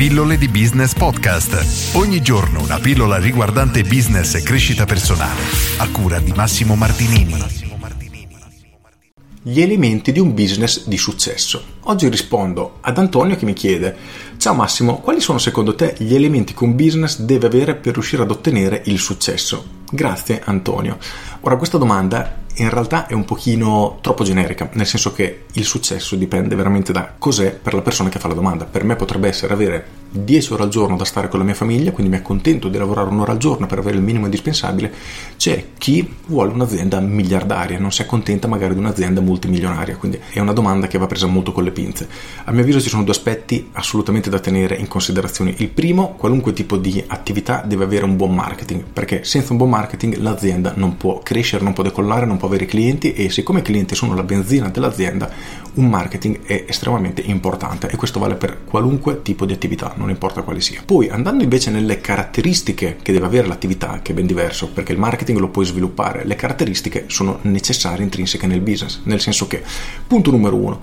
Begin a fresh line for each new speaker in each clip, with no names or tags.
Pillole di Business Podcast. Ogni giorno una pillola riguardante business e crescita personale. A cura di Massimo Martinini.
Gli elementi di un business di successo. Oggi rispondo ad Antonio che mi chiede: Ciao Massimo, quali sono secondo te gli elementi che un business deve avere per riuscire ad ottenere il successo? Grazie Antonio. Ora questa domanda in realtà è un pochino troppo generica, nel senso che il successo dipende veramente da cos'è per la persona che fa la domanda. Per me potrebbe essere avere 10 ore al giorno da stare con la mia famiglia, quindi mi accontento di lavorare un'ora al giorno per avere il minimo indispensabile. C'è chi vuole un'azienda miliardaria, non si accontenta magari di un'azienda multimilionaria, quindi è una domanda che va presa molto con le pinze. A mio avviso ci sono due aspetti assolutamente da tenere in considerazione. Il primo, qualunque tipo di attività deve avere un buon marketing, perché senza un buon marketing l'azienda non può crescere, non può decollare, non può avere clienti e siccome i clienti sono la benzina dell'azienda, un marketing è estremamente importante e questo vale per qualunque tipo di attività, non importa quale sia. Poi andando invece nelle caratteristiche che deve avere l'attività, che è ben diverso, perché il marketing lo puoi sviluppare, le caratteristiche sono necessarie intrinseche nel business, nel senso che, punto numero uno,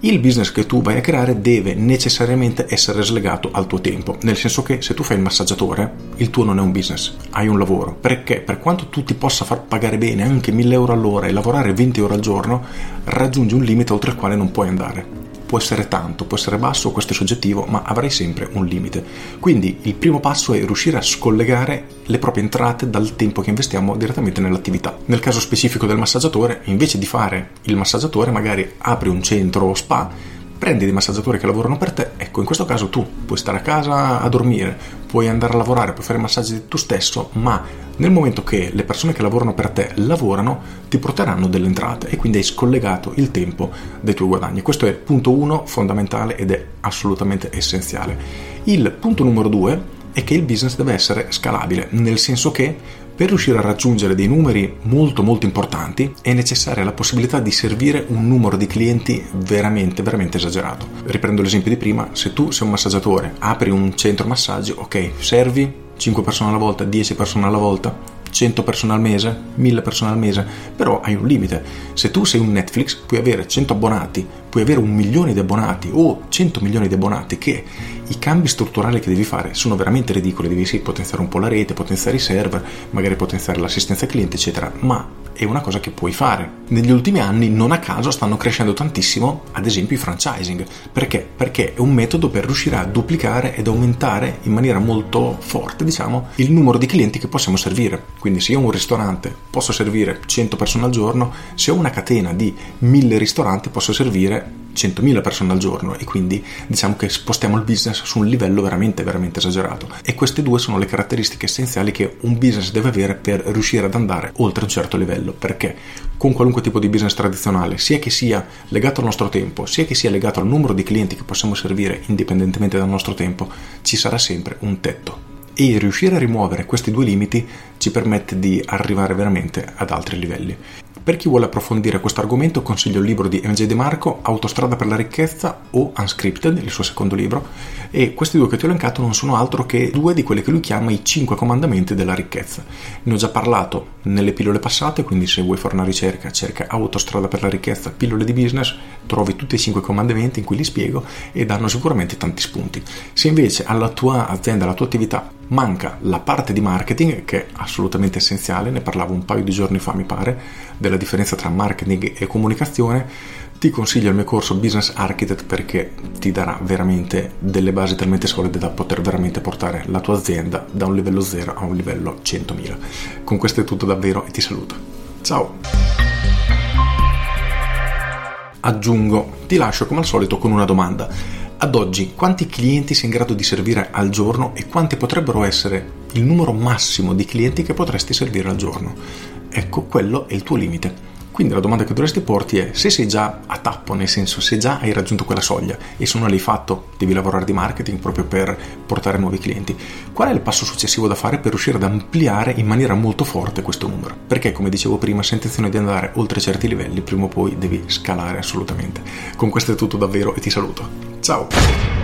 il business che tu vai a creare deve necessariamente essere slegato al tuo tempo, nel senso che se tu fai il massaggiatore, il tuo non è un business, hai un lavoro, perché? Per quanto tu ti possa far pagare bene anche 1000 euro all'ora e lavorare 20 ore al giorno, raggiungi un limite oltre il quale non puoi andare può essere tanto, può essere basso, questo è soggettivo, ma avrai sempre un limite. Quindi il primo passo è riuscire a scollegare le proprie entrate dal tempo che investiamo direttamente nell'attività. Nel caso specifico del massaggiatore, invece di fare il massaggiatore, magari apri un centro spa prendi dei massaggiatori che lavorano per te, ecco in questo caso tu puoi stare a casa a dormire, puoi andare a lavorare, puoi fare massaggi tu stesso, ma nel momento che le persone che lavorano per te lavorano, ti porteranno delle entrate e quindi hai scollegato il tempo dai tuoi guadagni. Questo è il punto uno fondamentale ed è assolutamente essenziale. Il punto numero due è che il business deve essere scalabile, nel senso che per riuscire a raggiungere dei numeri molto molto importanti è necessaria la possibilità di servire un numero di clienti veramente veramente esagerato. Riprendo l'esempio di prima, se tu sei un massaggiatore, apri un centro massaggi, ok, servi 5 persone alla volta, 10 persone alla volta, 100 persone al mese, 1000 persone al mese, però hai un limite. Se tu sei un Netflix puoi avere 100 abbonati, puoi avere un milione di abbonati o 100 milioni di abbonati che i cambi strutturali che devi fare sono veramente ridicoli, devi sì potenziare un po' la rete, potenziare i server, magari potenziare l'assistenza cliente, eccetera, ma è una cosa che puoi fare. Negli ultimi anni, non a caso, stanno crescendo tantissimo, ad esempio, i franchising. Perché? Perché è un metodo per riuscire a duplicare ed aumentare in maniera molto forte, diciamo, il numero di clienti che possiamo servire. Quindi se io ho un ristorante posso servire 100 persone al giorno, se ho una catena di 1000 ristoranti posso servire 100.000 persone al giorno e quindi diciamo che spostiamo il business su un livello veramente veramente esagerato. E queste due sono le caratteristiche essenziali che un business deve avere per riuscire ad andare oltre un certo livello perché con qualunque tipo di business tradizionale sia che sia legato al nostro tempo sia che sia legato al numero di clienti che possiamo servire indipendentemente dal nostro tempo ci sarà sempre un tetto. E riuscire a rimuovere questi due limiti ci permette di arrivare veramente ad altri livelli. Per chi vuole approfondire questo argomento consiglio il libro di MJ De Marco, Autostrada per la ricchezza o Unscripted, il suo secondo libro, e questi due che ti ho elencato non sono altro che due di quelli che lui chiama i cinque comandamenti della ricchezza. Ne ho già parlato nelle pillole passate, quindi se vuoi fare una ricerca cerca Autostrada per la ricchezza, pillole di business, trovi tutti i cinque comandamenti in cui li spiego e danno sicuramente tanti spunti. Se invece alla tua azienda, alla tua attività manca la parte di marketing che è assolutamente essenziale, ne parlavo un paio di giorni fa mi pare, della differenza tra marketing e comunicazione, ti consiglio il mio corso Business Architect perché ti darà veramente delle basi talmente solide da poter veramente portare la tua azienda da un livello 0 a un livello 100.000. Con questo è tutto davvero e ti saluto. Ciao! Aggiungo, ti lascio come al solito con una domanda ad oggi, quanti clienti sei in grado di servire al giorno e quanti potrebbero essere il numero massimo di clienti che potresti servire al giorno? Ecco, quello è il tuo limite. Quindi la domanda che dovresti porti è se sei già a tappo, nel senso se già hai raggiunto quella soglia e se non l'hai fatto devi lavorare di marketing proprio per portare nuovi clienti, qual è il passo successivo da fare per riuscire ad ampliare in maniera molto forte questo numero? Perché come dicevo prima, se hai intenzione di andare oltre certi livelli, prima o poi devi scalare assolutamente. Con questo è tutto davvero e ti saluto. Ciao!